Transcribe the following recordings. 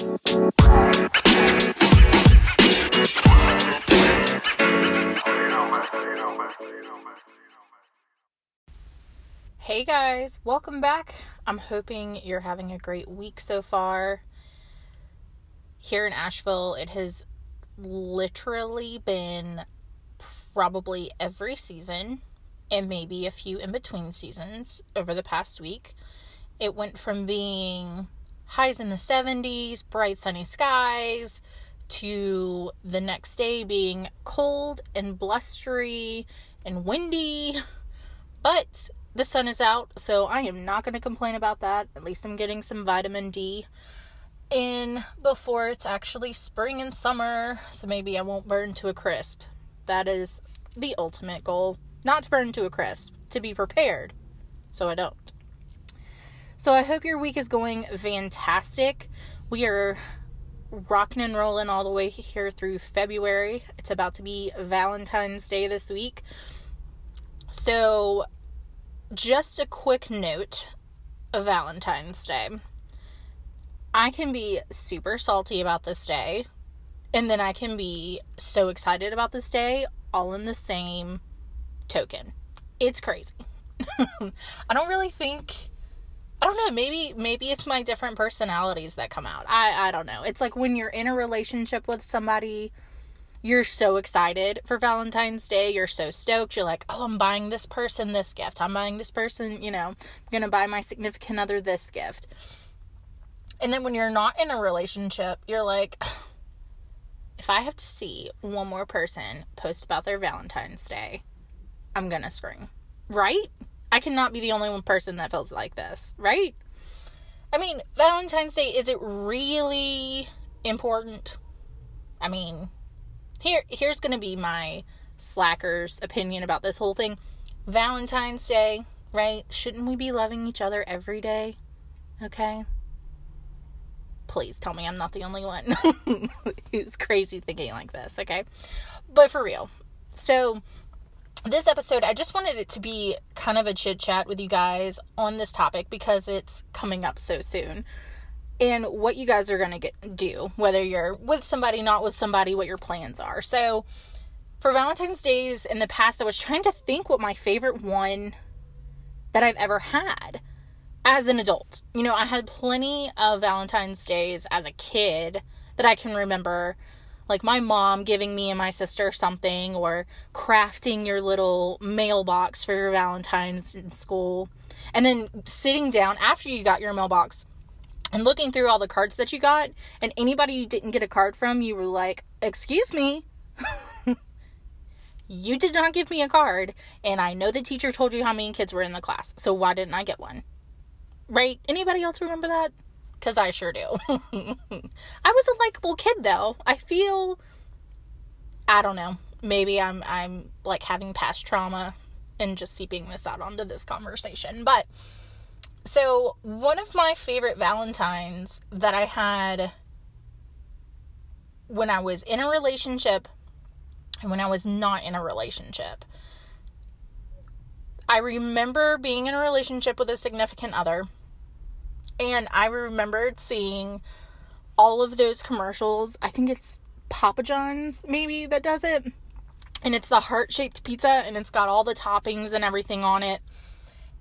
Hey guys, welcome back. I'm hoping you're having a great week so far. Here in Asheville, it has literally been probably every season and maybe a few in between seasons over the past week. It went from being highs in the 70s, bright sunny skies, to the next day being cold and blustery and windy. But the sun is out, so I am not going to complain about that. At least I'm getting some vitamin D in before it's actually spring and summer, so maybe I won't burn to a crisp. That is the ultimate goal. Not to burn to a crisp, to be prepared, so I don't. So I hope your week is going fantastic. We are rocking and rolling all the way here through February. It's about to be Valentine's Day this week. So, just a quick note of Valentine's Day. I can be super salty about this day, and then I can be so excited about this day all in the same token. It's crazy. I don't really think I don't know, maybe maybe it's my different personalities that come out. I I don't know. It's like when you're in a relationship with somebody you're so excited for Valentine's Day. You're so stoked. You're like, oh, I'm buying this person this gift. I'm buying this person, you know, I'm going to buy my significant other this gift. And then when you're not in a relationship, you're like, if I have to see one more person post about their Valentine's Day, I'm going to scream. Right? I cannot be the only one person that feels like this, right? I mean, Valentine's Day, is it really important? I mean, here here's going to be my slacker's opinion about this whole thing. Valentine's Day, right? Shouldn't we be loving each other every day? Okay? Please tell me I'm not the only one who's crazy thinking like this, okay? But for real. So, this episode, I just wanted it to be kind of a chit chat with you guys on this topic because it's coming up so soon. And what you guys are going to get do whether you're with somebody not with somebody what your plans are. So for valentine's days in the past i was trying to think what my favorite one that i've ever had as an adult. You know i had plenty of valentine's days as a kid that i can remember like my mom giving me and my sister something or crafting your little mailbox for your valentine's in school and then sitting down after you got your mailbox and looking through all the cards that you got, and anybody you didn't get a card from, you were like, Excuse me. you did not give me a card, and I know the teacher told you how many kids were in the class, so why didn't I get one? Right? Anybody else remember that? Because I sure do. I was a likable kid, though. I feel. I don't know. Maybe I'm I'm like having past trauma and just seeping this out onto this conversation. But so, one of my favorite Valentines that I had when I was in a relationship and when I was not in a relationship. I remember being in a relationship with a significant other, and I remembered seeing all of those commercials. I think it's Papa John's, maybe, that does it. And it's the heart shaped pizza, and it's got all the toppings and everything on it.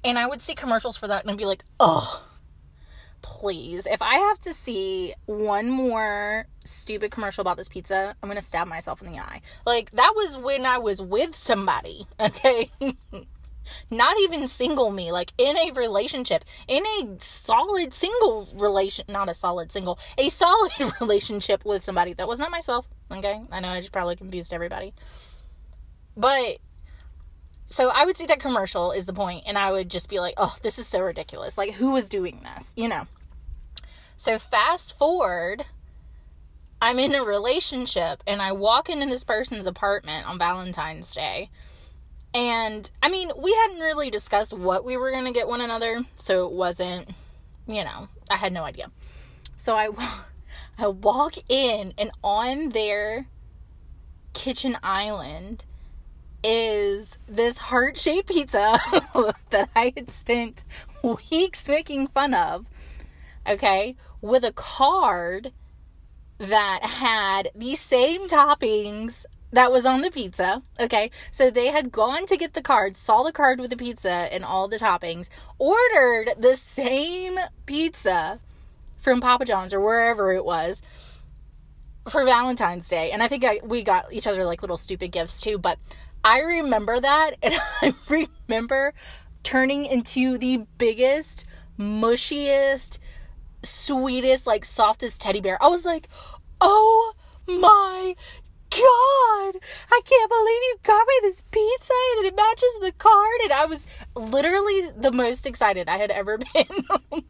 And I would see commercials for that and I'd be like, oh, please. If I have to see one more stupid commercial about this pizza, I'm going to stab myself in the eye. Like, that was when I was with somebody, okay? Not even single me, like in a relationship, in a solid single relation, not a solid single, a solid relationship with somebody that was not myself, okay? I know I just probably confused everybody. But so I would see that commercial is the point, and I would just be like, oh, this is so ridiculous. Like, who is doing this? You know? So fast forward, I'm in a relationship, and I walk into this person's apartment on Valentine's Day. And I mean, we hadn't really discussed what we were going to get one another, so it wasn't, you know, I had no idea. So I, I walk in, and on their kitchen island is this heart shaped pizza that I had spent weeks making fun of, okay, with a card that had the same toppings that was on the pizza. Okay. So they had gone to get the card, saw the card with the pizza and all the toppings, ordered the same pizza from Papa John's or wherever it was for Valentine's Day. And I think I, we got each other like little stupid gifts too. But I remember that. And I remember turning into the biggest, mushiest, sweetest, like softest teddy bear. I was like, oh I can't believe you got me this pizza and it matches the card. And I was literally the most excited I had ever been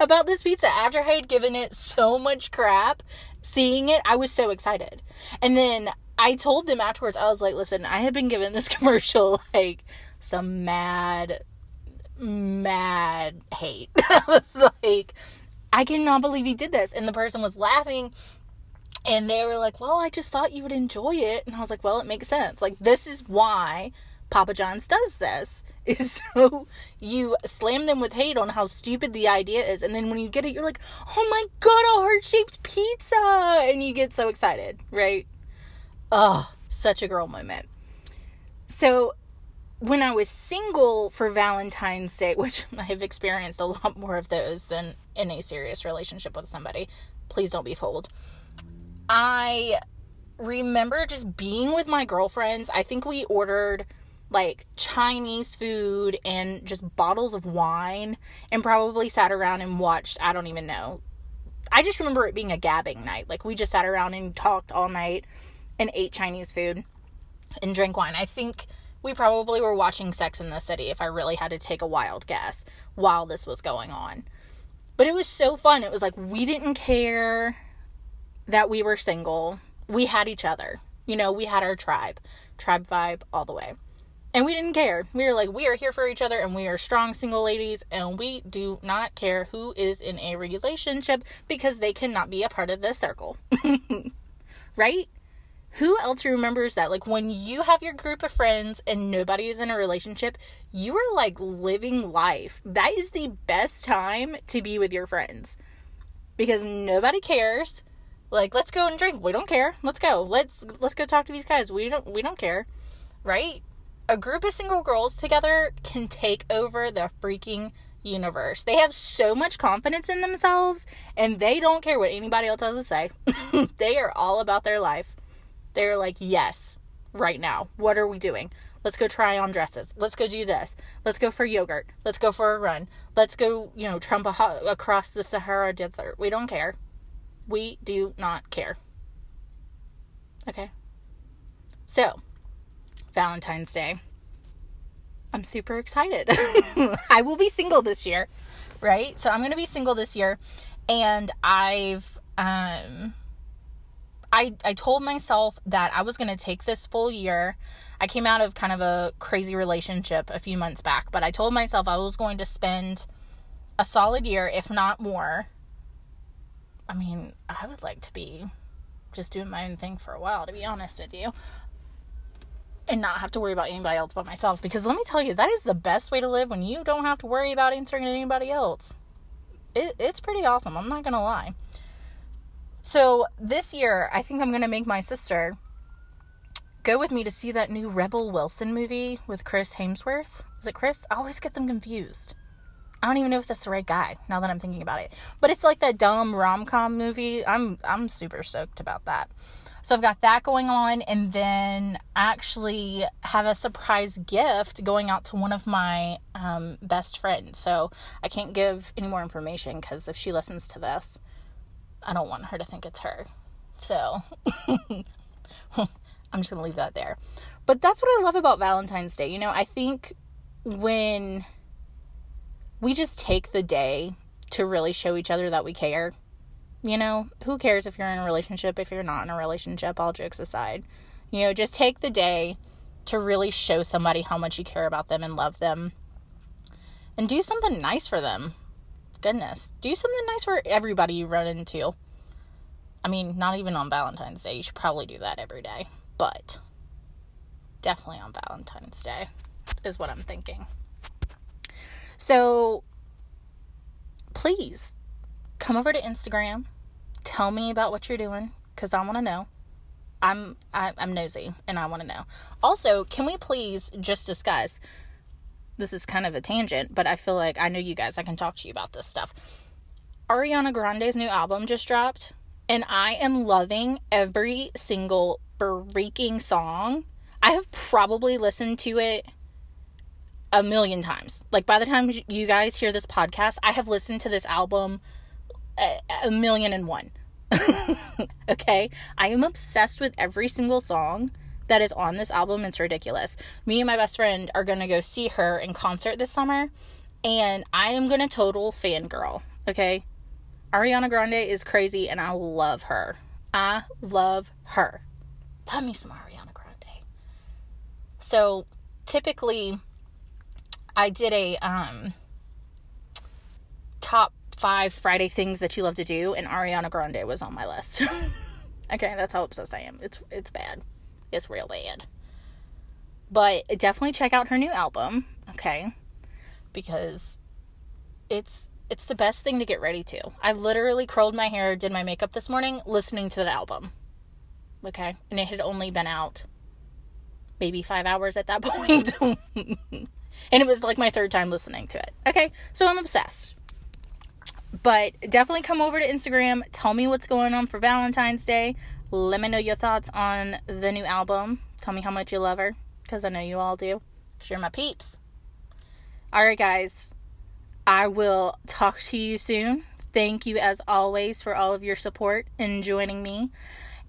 about this pizza after I had given it so much crap. Seeing it, I was so excited. And then I told them afterwards, I was like, listen, I have been given this commercial like some mad, mad hate. I was like, I cannot believe he did this. And the person was laughing and they were like, Well, I just thought you would enjoy it. And I was like, Well, it makes sense. Like, this is why Papa John's does this, is so you slam them with hate on how stupid the idea is. And then when you get it, you're like, Oh my God, a heart shaped pizza. And you get so excited, right? Oh, such a girl moment. So, when I was single for Valentine's Day, which I have experienced a lot more of those than in a serious relationship with somebody, please don't be fooled. I remember just being with my girlfriends. I think we ordered like Chinese food and just bottles of wine and probably sat around and watched, I don't even know. I just remember it being a gabbing night. Like we just sat around and talked all night and ate Chinese food and drank wine. I think we probably were watching Sex in the City if I really had to take a wild guess while this was going on. But it was so fun. It was like we didn't care that we were single, we had each other. You know, we had our tribe, tribe vibe all the way. And we didn't care. We were like, we are here for each other and we are strong single ladies and we do not care who is in a relationship because they cannot be a part of this circle. right? Who else remembers that? Like when you have your group of friends and nobody is in a relationship, you are like living life. That is the best time to be with your friends because nobody cares like, let's go and drink. We don't care. Let's go. Let's let's go talk to these guys. We don't we don't care. Right? A group of single girls together can take over the freaking universe. They have so much confidence in themselves and they don't care what anybody else has to say. they are all about their life. They're like, "Yes, right now. What are we doing? Let's go try on dresses. Let's go do this. Let's go for yogurt. Let's go for a run. Let's go, you know, trump a, across the Sahara Desert. We don't care. We do not care. Okay? So, Valentine's Day. I'm super excited. I will be single this year, right? So I'm going to be single this year and I've um I I told myself that I was going to take this full year. I came out of kind of a crazy relationship a few months back, but I told myself I was going to spend a solid year if not more I mean, I would like to be just doing my own thing for a while, to be honest with you. And not have to worry about anybody else but myself. Because let me tell you, that is the best way to live when you don't have to worry about answering to anybody else. It, it's pretty awesome, I'm not gonna lie. So this year, I think I'm gonna make my sister go with me to see that new Rebel Wilson movie with Chris Hemsworth. Is it Chris? I always get them confused. I don't even know if that's the right guy now that I'm thinking about it. But it's like that dumb rom-com movie. I'm I'm super stoked about that. So I've got that going on and then I actually have a surprise gift going out to one of my um, best friends. So I can't give any more information cuz if she listens to this, I don't want her to think it's her. So I'm just going to leave that there. But that's what I love about Valentine's Day. You know, I think when we just take the day to really show each other that we care. You know, who cares if you're in a relationship, if you're not in a relationship, all jokes aside. You know, just take the day to really show somebody how much you care about them and love them. And do something nice for them. Goodness. Do something nice for everybody you run into. I mean, not even on Valentine's Day. You should probably do that every day. But definitely on Valentine's Day is what I'm thinking. So please come over to Instagram, Tell me about what you're doing because I want to know. I'm I, I'm nosy and I want to know. Also, can we please just discuss? This is kind of a tangent, but I feel like I know you guys. I can talk to you about this stuff. Ariana Grande's new album just dropped, and I am loving every single freaking song. I have probably listened to it a million times. Like by the time you guys hear this podcast, I have listened to this album a, a million and one. okay? I am obsessed with every single song that is on this album. It's ridiculous. Me and my best friend are going to go see her in concert this summer, and I am going to total fangirl. Okay? Ariana Grande is crazy, and I love her. I love her. Love me some Ariana Grande. So, typically, I did a um, top five Friday things that you love to do, and Ariana Grande was on my list. okay, that's how obsessed I am. It's it's bad. It's real bad. But definitely check out her new album, okay? Because it's it's the best thing to get ready to. I literally curled my hair, did my makeup this morning listening to that album. Okay? And it had only been out maybe 5 hours at that point. And it was like my third time listening to it. Okay? So I'm obsessed. But definitely come over to Instagram. Tell me what's going on for Valentine's Day. Let me know your thoughts on the new album. Tell me how much you love her, because I know you all do. Because you're my peeps. All right, guys. I will talk to you soon. Thank you, as always, for all of your support and joining me.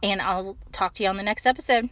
And I'll talk to you on the next episode.